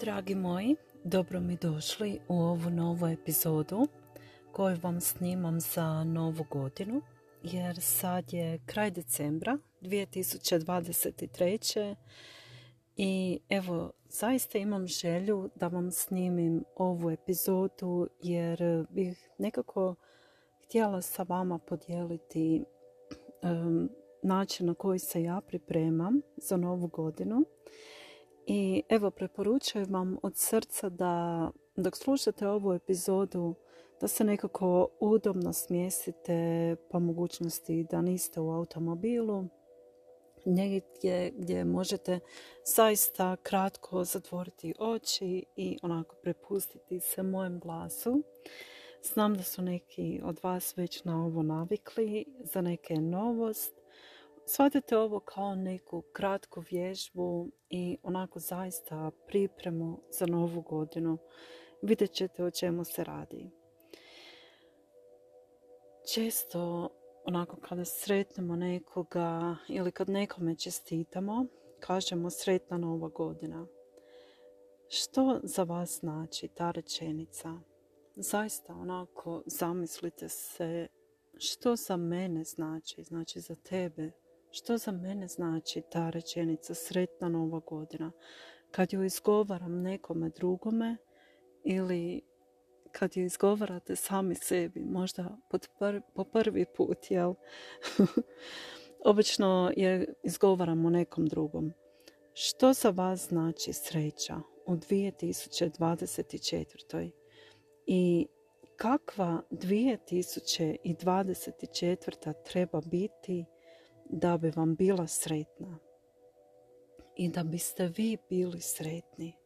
Dragi moji, dobro mi došli u ovu novu epizodu koju vam snimam za novu godinu jer sad je kraj decembra 2023. I evo, zaista imam želju da vam snimim ovu epizodu jer bih nekako htjela sa vama podijeliti način na koji se ja pripremam za novu godinu i evo, preporučujem vam od srca da dok slušate ovu epizodu, da se nekako udobno smjestite po mogućnosti da niste u automobilu, negdje gdje možete zaista kratko zatvoriti oči i onako prepustiti se mojem glasu. Znam da su neki od vas već na ovo navikli, za neke novost, Shvatite ovo kao neku kratku vježbu i onako zaista pripremu za novu godinu. Vidjet ćete o čemu se radi. Često onako kada sretnemo nekoga ili kad nekome čestitamo, kažemo sretna nova godina. Što za vas znači ta rečenica? Zaista onako zamislite se što za mene znači, znači za tebe, što za mene znači ta rečenica sretna nova godina? Kad ju izgovaram nekome drugome ili kad ju izgovarate sami sebi, možda po prvi put, jel? Obično je izgovaramo nekom drugom. Što za vas znači sreća u 2024. I kakva 2024. treba biti da bi vam bila sretna i da biste vi bili sretni.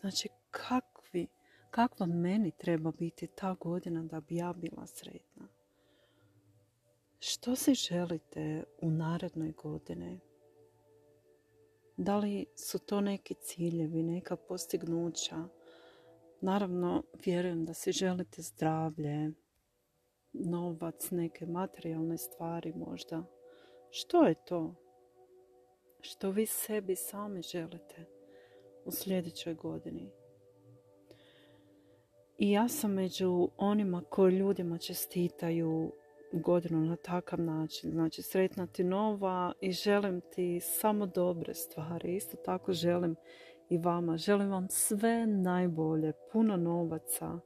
Znači, kakvi, kakva meni treba biti ta godina da bi ja bila sretna? Što si želite u narednoj godine? Da li su to neki ciljevi, neka postignuća? Naravno, vjerujem da si želite zdravlje, novac, neke materijalne stvari možda. Što je to što vi sebi sami želite u sljedećoj godini? I ja sam među onima koji ljudima čestitaju godinu na takav način. Znači sretna ti nova i želim ti samo dobre stvari. Isto tako želim i vama. Želim vam sve najbolje, puno novaca.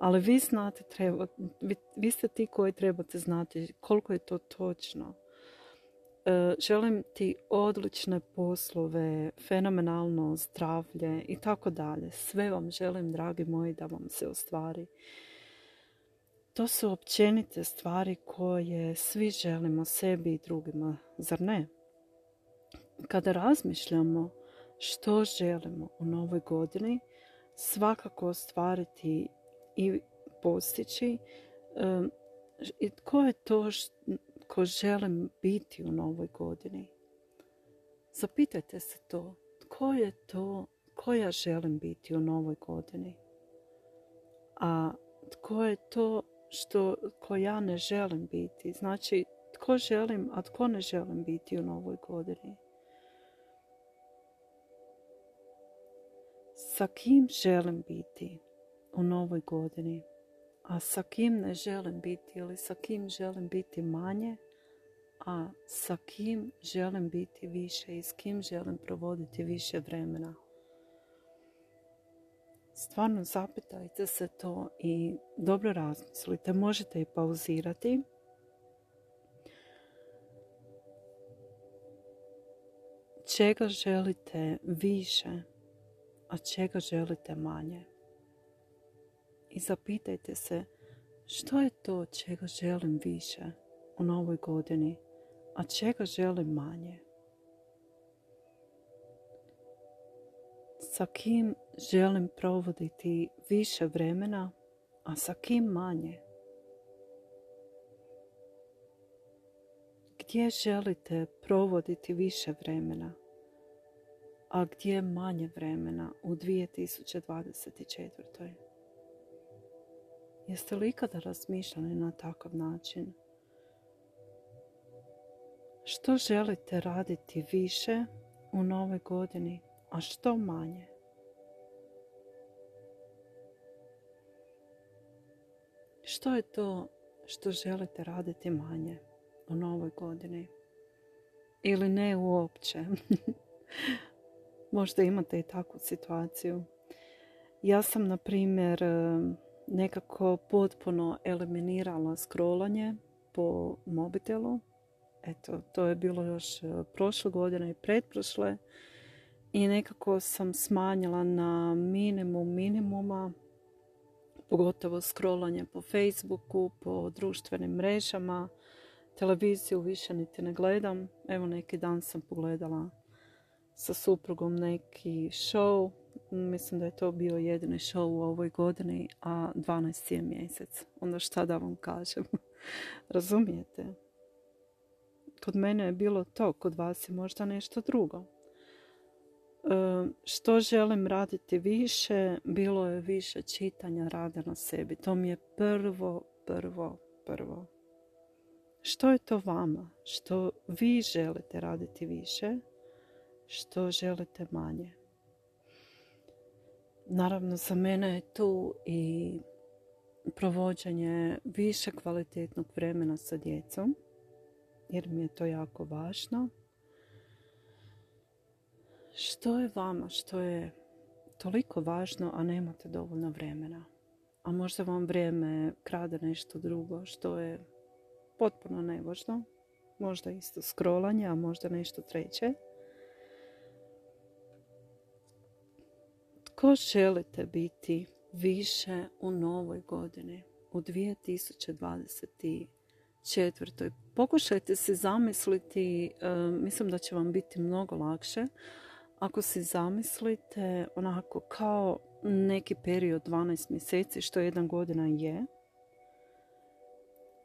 Ali vi znate, treba, vi, vi ste ti koji trebate znati koliko je to točno. E, želim ti odlične poslove, fenomenalno zdravlje i tako dalje. Sve vam želim, dragi moji, da vam se ostvari. To su općenite stvari koje svi želimo sebi i drugima, zar ne? Kada razmišljamo što želimo u novoj godini, svakako ostvariti i postići, i tko je to ko želim biti u novoj godini. Zapitajte se to. Tko je to ko ja želim biti u novoj godini? A tko je to što ko ja ne želim biti? Znači, tko želim, a tko ne želim biti u novoj godini? Sa kim želim biti u novoj godini? A sa kim ne želim biti ili sa kim želim biti manje, a sa kim želim biti više i s kim želim provoditi više vremena. Stvarno zapitajte se to i dobro razmislite. Možete i pauzirati. Čega želite više, a čega želite manje? I zapitajte se što je to čega želim više u novoj godini, a čega želim manje. Sa kim želim provoditi više vremena, a sa kim manje. Gdje želite provoditi više vremena, a gdje manje vremena u 2024. Jeste li ikada razmišljali na takav način? Što želite raditi više u nove godini, a što manje? Što je to što želite raditi manje u novoj godini? Ili ne uopće? Možda imate i takvu situaciju. Ja sam, na primjer, nekako potpuno eliminirala scrollanje po mobitelu. Eto, to je bilo još e, prošle godine i pretprošle. I nekako sam smanjila na minimum minimuma, pogotovo scrollanje po Facebooku, po društvenim mrežama. Televiziju više niti ne gledam. Evo neki dan sam pogledala sa suprugom neki show Mislim da je to bio jedini show u ovoj godini, a 12 je mjesec. Onda šta da vam kažem? Razumijete? Kod mene je bilo to, kod vas je možda nešto drugo. E, što želim raditi više, bilo je više čitanja rada na sebi. To mi je prvo, prvo, prvo. Što je to vama? Što vi želite raditi više? Što želite manje? Naravno, za mene je tu i provođenje više kvalitetnog vremena sa djecom, jer mi je to jako važno. Što je vama, što je toliko važno, a nemate dovoljno vremena? A možda vam vrijeme krade nešto drugo, što je potpuno nevažno. Možda isto scrollanje, a možda nešto treće. Ko želite biti više u novoj godini, u 2024. Pokušajte se zamisliti, e, mislim da će vam biti mnogo lakše, ako se zamislite onako kao neki period 12 mjeseci, što jedan godina je,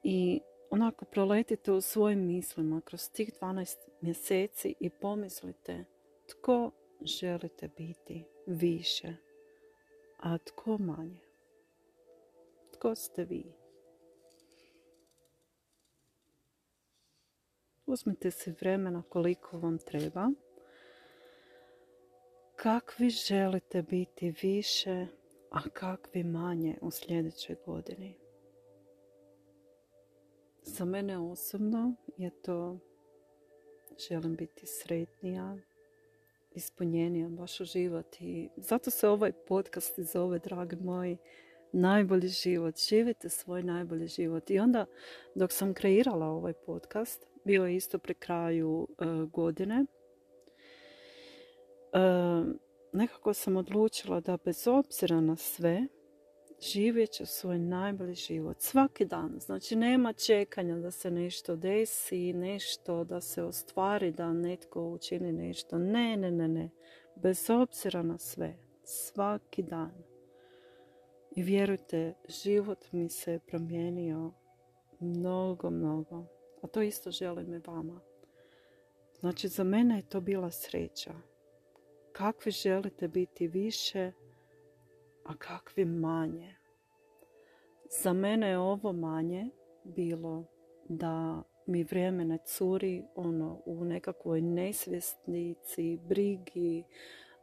i onako proletite u svojim mislima kroz tih 12 mjeseci i pomislite tko želite biti više, a tko manje? Tko ste vi? Uzmite se vremena koliko vam treba. Kakvi želite biti više, a kakvi manje u sljedećoj godini? Za mene osobno je to želim biti sretnija, ispunjenija baš u život i zato se ovaj podcast i zove, dragi moji, najbolji život. Živite svoj najbolji život. I onda dok sam kreirala ovaj podcast, bio je isto pri kraju e, godine, e, nekako sam odlučila da bez obzira na sve, živjet će svoj najbolji život svaki dan. Znači nema čekanja da se nešto desi, nešto da se ostvari, da netko učini nešto. Ne, ne, ne, ne. Bez obzira na sve. Svaki dan. I vjerujte, život mi se promijenio mnogo, mnogo. A to isto želim i vama. Znači za mene je to bila sreća. Kakvi želite biti više, a kakvi manje. Za mene je ovo manje bilo da mi vrijeme ne curi ono, u nekakvoj nesvjesnici, brigi,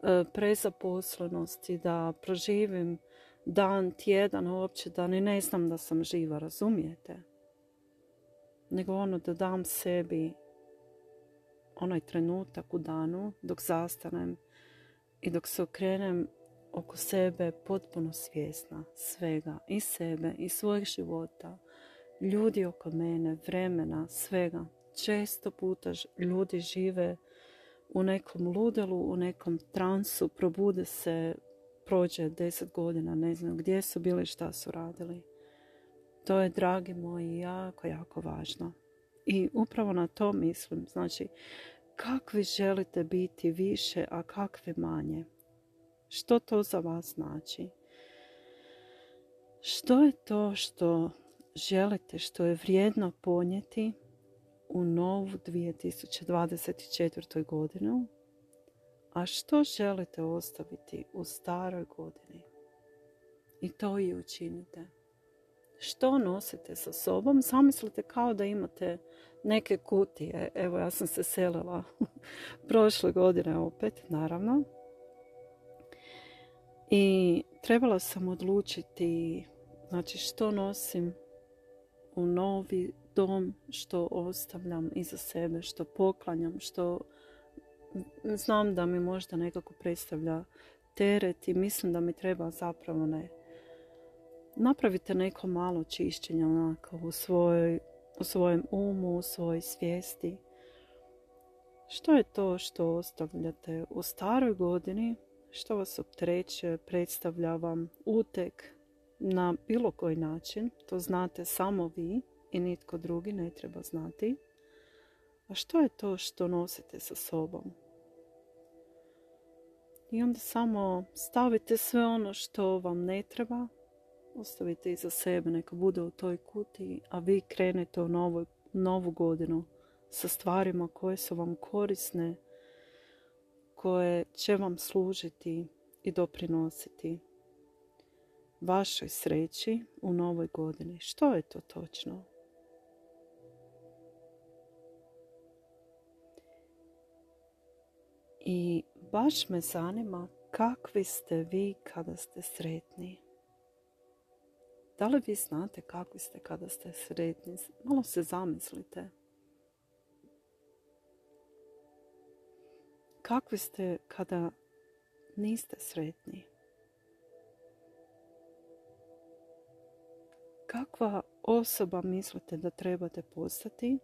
e, prezaposlenosti, da proživim dan, tjedan uopće, da ni ne znam da sam živa, razumijete? Nego ono da dam sebi onaj trenutak u danu dok zastanem i dok se okrenem oko sebe potpuno svjesna svega i sebe i svojeg života, ljudi oko mene, vremena, svega. Često puta ljudi žive u nekom ludelu, u nekom transu, probude se, prođe deset godina, ne znam gdje su bili, šta su radili. To je, dragi moji, jako, jako važno. I upravo na to mislim. Znači, kakvi želite biti više, a kakvi manje. Što to za vas znači? Što je to što želite, što je vrijedno ponijeti u novu 2024. godinu, a što želite ostaviti u staroj godini? I to i učinite. Što nosite sa sobom? Zamislite kao da imate neke kutije. Evo, ja sam se selila prošle godine opet, naravno. I trebala sam odlučiti znači što nosim u novi dom što ostavljam iza sebe, što poklanjam, što znam da mi možda nekako predstavlja teret i mislim da mi treba zapravo ne. Napravite neko malo čišćenje onako u, svoj, u svojem umu, u svojoj svijesti. Što je to što ostavljate u staroj godini, što vas optereće, predstavlja vam utek na bilo koji način, to znate samo vi i nitko drugi ne treba znati. A što je to što nosite sa sobom? I onda samo stavite sve ono što vam ne treba, ostavite iza sebe, neka bude u toj kuti, a vi krenete u novu, novu godinu sa stvarima koje su vam korisne, koje će vam služiti i doprinositi vašoj sreći u novoj godini. Što je to točno? I baš me zanima kakvi ste vi kada ste sretni. Da li vi znate kakvi ste kada ste sretni? Malo se zamislite. Kakvi ste kada niste sretni? Kakva osoba mislite da trebate postati,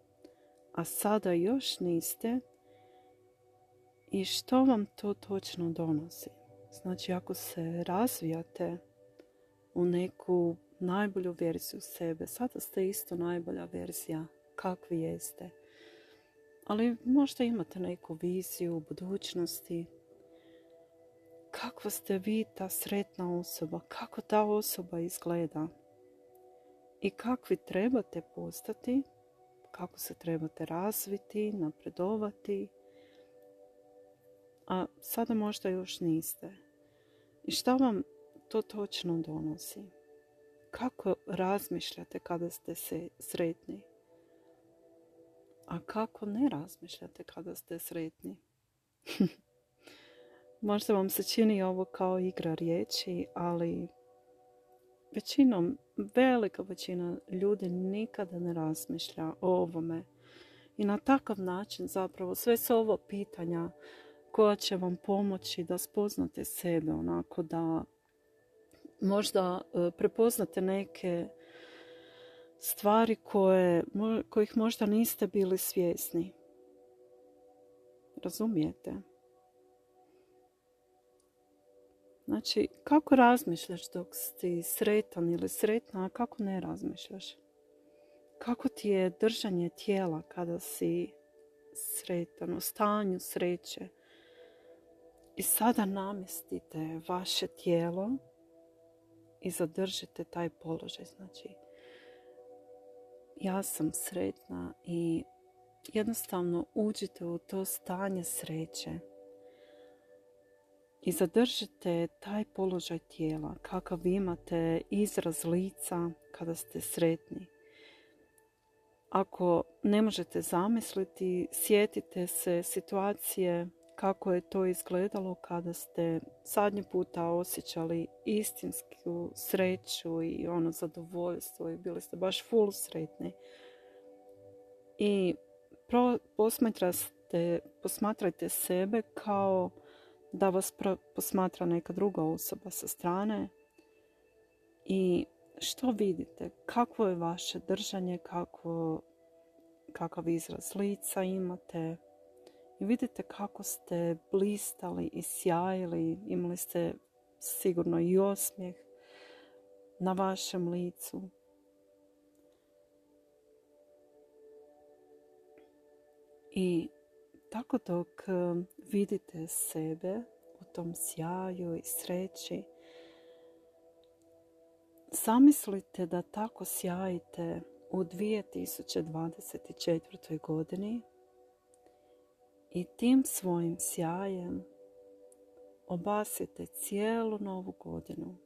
a sada još niste i što vam to točno donosi? Znači ako se razvijate u neku najbolju verziju sebe, sada ste isto najbolja verzija kakvi jeste. Ali možda imate neku viziju u budućnosti. Kakva ste vi ta sretna osoba? Kako ta osoba izgleda? I kakvi trebate postati? Kako se trebate razviti, napredovati? a sada možda još niste. I šta vam to točno donosi? Kako razmišljate kada ste se sretni? A kako ne razmišljate kada ste sretni? možda vam se čini ovo kao igra riječi, ali većinom, velika većina ljudi nikada ne razmišlja o ovome. I na takav način zapravo sve su ovo pitanja koja će vam pomoći da spoznate sebe, onako da možda e, prepoznate neke stvari koje, kojih možda niste bili svjesni. Razumijete? Znači, kako razmišljaš dok si sretan ili sretna, a kako ne razmišljaš? Kako ti je držanje tijela kada si sretan, u stanju sreće? I sada namestite vaše tijelo i zadržite taj položaj. Znači, ja sam sretna i jednostavno uđite u to stanje sreće i zadržite taj položaj tijela kakav imate izraz lica kada ste sretni. Ako ne možete zamisliti, sjetite se situacije kako je to izgledalo kada ste zadnji puta osjećali istinsku sreću i ono zadovoljstvo i bili ste baš full sretni. I posmatrate, posmatrajte sebe kao da vas posmatra neka druga osoba sa strane. I što vidite, kakvo je vaše držanje, kako, kakav izraz lica imate, i vidite kako ste blistali i sjajili, imali ste sigurno i osmijeh na vašem licu. I tako dok e, vidite sebe u tom sjaju i sreći, zamislite da tako sjajite u 2024. godini i tim svojim sjajem obasite cijelu novu godinu.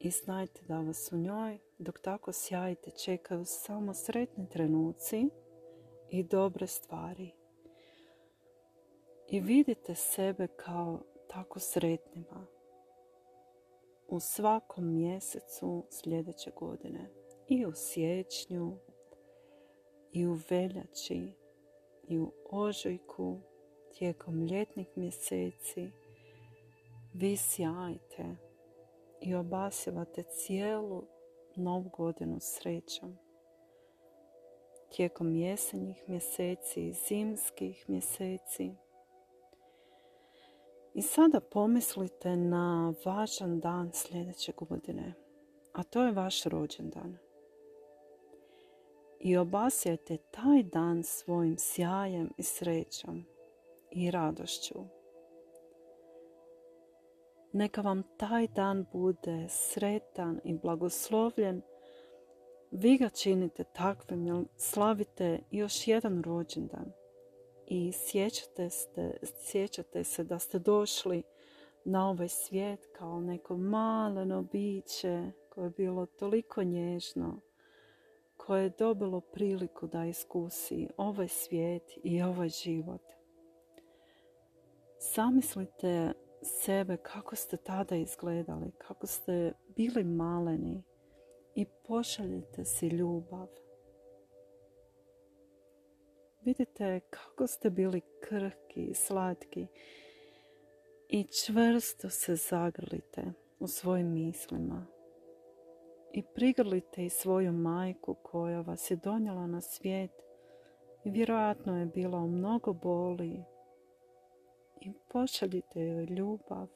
I znajte da vas u njoj, dok tako sjajite, čekaju samo sretni trenuci i dobre stvari. I vidite sebe kao tako sretnima. u svakom mjesecu sljedeće godine. I u siječnju, i u veljači, i u ožujku, tijekom ljetnih mjeseci. Vi sjajte i obasjavate cijelu novu godinu srećom. Tijekom jesenjih mjeseci i zimskih mjeseci. I sada pomislite na važan dan sljedeće godine, a to je vaš rođendan. I obasjajte taj dan svojim sjajem i srećom i radošću. Neka vam taj dan bude sretan i blagoslovljen. Vi ga činite takvim jer slavite još jedan rođendan. I sjećate, ste, sjećate se da ste došli na ovaj svijet kao neko maleno biće koje je bilo toliko nježno, koje je dobilo priliku da iskusi ovaj svijet i ovaj život. Zamislite sebe kako ste tada izgledali, kako ste bili maleni i pošaljite si ljubav. Vidite kako ste bili krhki i slatki i čvrsto se zagrlite u svojim mislima i prigrlite i svoju majku koja vas je donijela na svijet. I vjerojatno je bila u mnogo boli. I pošaljite joj ljubav.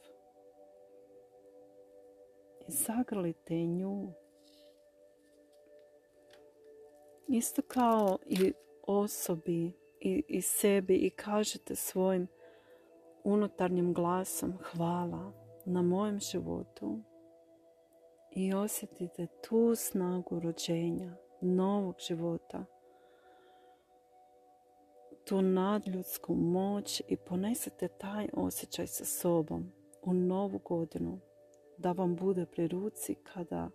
I zagrlite nju. Isto kao i osobi i, i sebi i kažete svojim unutarnjim glasom hvala na mojem životu i osjetite tu snagu rođenja, novog života. Tu nadljudsku moć i ponesete taj osjećaj sa sobom u novu godinu da vam bude pri ruci kada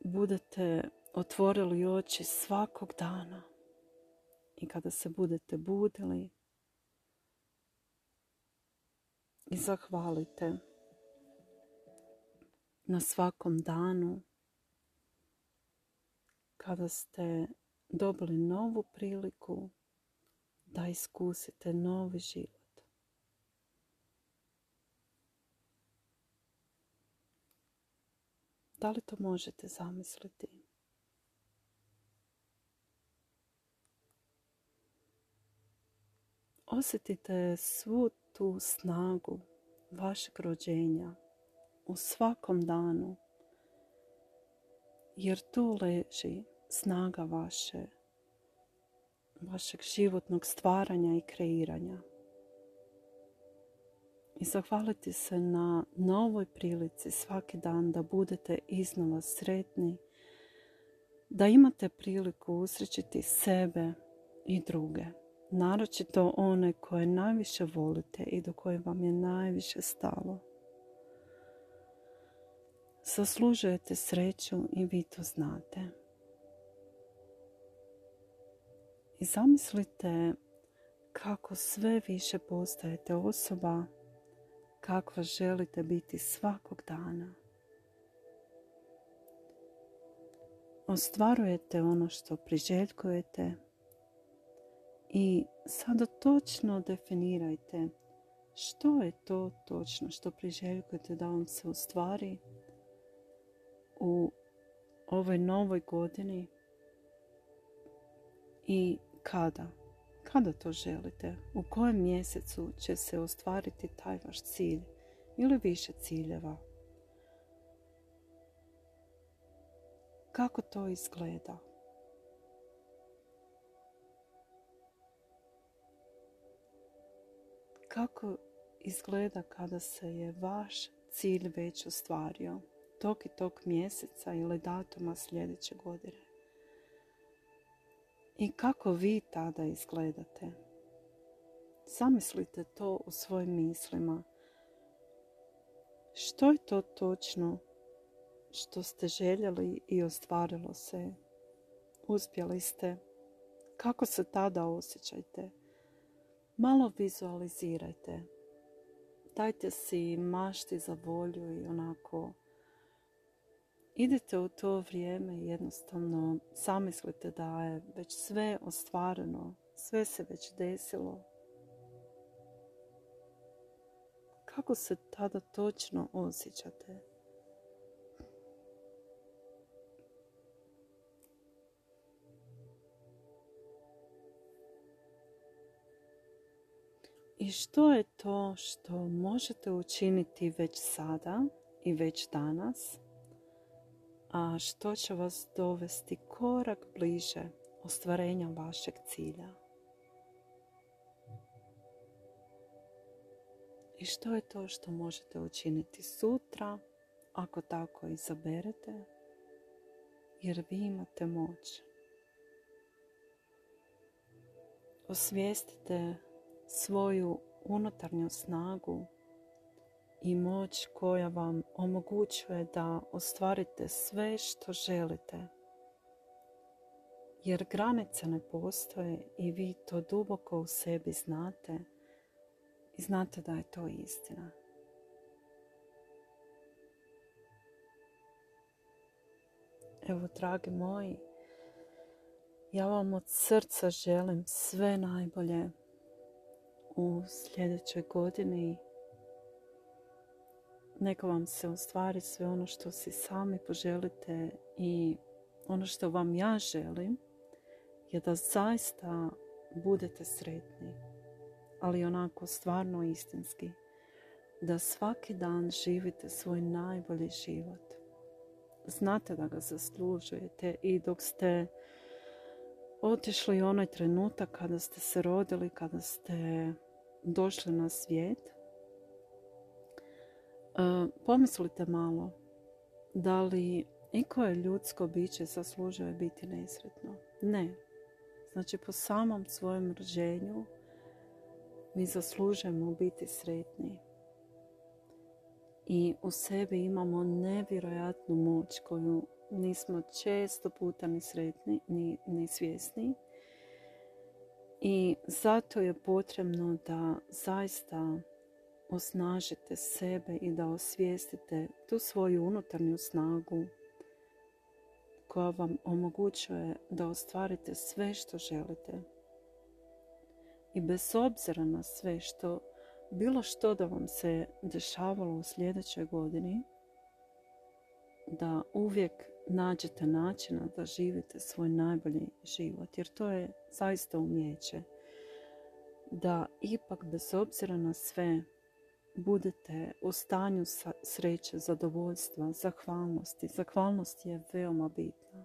budete otvorili oči svakog dana i kada se budete budili i zahvalite na svakom danu kada ste dobili novu priliku da iskusite novi život. Da li to možete zamisliti? Osjetite svu tu snagu vašeg rođenja u svakom danu, jer tu leži snaga vaše, vašeg životnog stvaranja i kreiranja. I zahvaliti se na novoj prilici svaki dan da budete iznova sretni, da imate priliku usrećiti sebe i druge, naročito one koje najviše volite i do koje vam je najviše stalo. Zaslužujete sreću i vi to znate. I zamislite kako sve više postajete osoba kakva želite biti svakog dana. Ostvarujete ono što priželjkujete i sada točno definirajte što je to točno što priželjkujete da vam se ostvari u ovoj novoj godini i kada? Kada to želite? U kojem mjesecu će se ostvariti taj vaš cilj ili više ciljeva? Kako to izgleda? Kako izgleda kada se je vaš cilj već ostvario tog i tog mjeseca ili datuma sljedeće godine? i kako vi tada izgledate. Zamislite to u svojim mislima. Što je to točno što ste željeli i ostvarilo se? Uspjeli ste? Kako se tada osjećajte? Malo vizualizirajte. dajte si mašti za volju i onako idite u to vrijeme i jednostavno zamislite da je već sve ostvareno, sve se već desilo. Kako se tada točno osjećate? I što je to što možete učiniti već sada i već danas, a što će vas dovesti korak bliže ostvarenja vašeg cilja? I što je to što možete učiniti sutra, ako tako izaberete, jer vi imate moć. Osvijestite svoju unutarnju snagu i moć koja vam omogućuje da ostvarite sve što želite. Jer granice ne postoje i vi to duboko u sebi znate i znate da je to istina. Evo, dragi moji, ja vam od srca želim sve najbolje u sljedećoj godini. Neka vam se ostvari sve ono što si sami poželite i ono što vam ja želim je da zaista budete sretni, ali onako stvarno istinski. Da svaki dan živite svoj najbolji život. Znate da ga zaslužujete i dok ste otišli onaj trenutak kada ste se rodili, kada ste došli na svijet, pomislite malo da li koje ljudsko biće zaslužuje biti nesretno. Ne. Znači po samom svojem rođenju mi zaslužujemo biti sretni. I u sebi imamo nevjerojatnu moć koju nismo često puta ni sretni, ni, ni svjesni i zato je potrebno da zaista osnažite sebe i da osvijestite tu svoju unutarnju snagu koja vam omogućuje da ostvarite sve što želite. I bez obzira na sve što, bilo što da vam se dešavalo u sljedećoj godini, da uvijek nađete načina da živite svoj najbolji život. Jer to je zaista umjeće. Da ipak bez obzira na sve budete u stanju sreće, zadovoljstva, zahvalnosti. Zahvalnost je veoma bitna.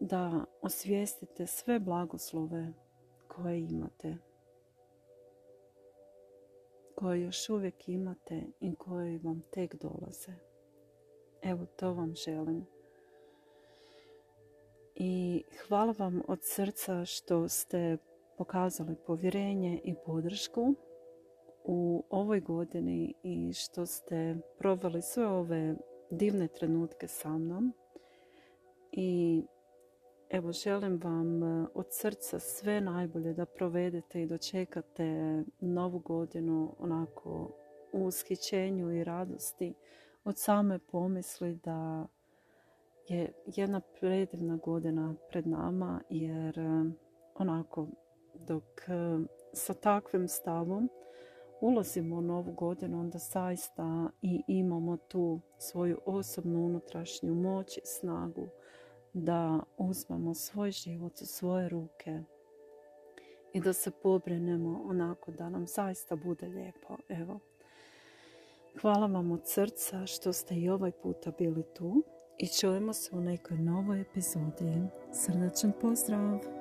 Da osvijestite sve blagoslove koje imate koje još uvijek imate i koje vam tek dolaze. Evo to vam želim. I hvala vam od srca što ste pokazali povjerenje i podršku u ovoj godini i što ste proveli sve ove divne trenutke sa mnom. I Evo, želim vam e, od srca sve najbolje da provedete i dočekate novu godinu onako u ushićenju i radosti od same pomisli da je jedna predivna godina pred nama jer e, onako dok e, sa takvim stavom ulazimo u novu godinu onda zaista i imamo tu svoju osobnu unutrašnju moć i snagu da uzmemo svoj život u svoje ruke i da se pobrinemo onako da nam zaista bude lijepo. Evo. Hvala vam od srca što ste i ovaj puta bili tu i čujemo se u nekoj novoj epizodi. Srdačan pozdrav!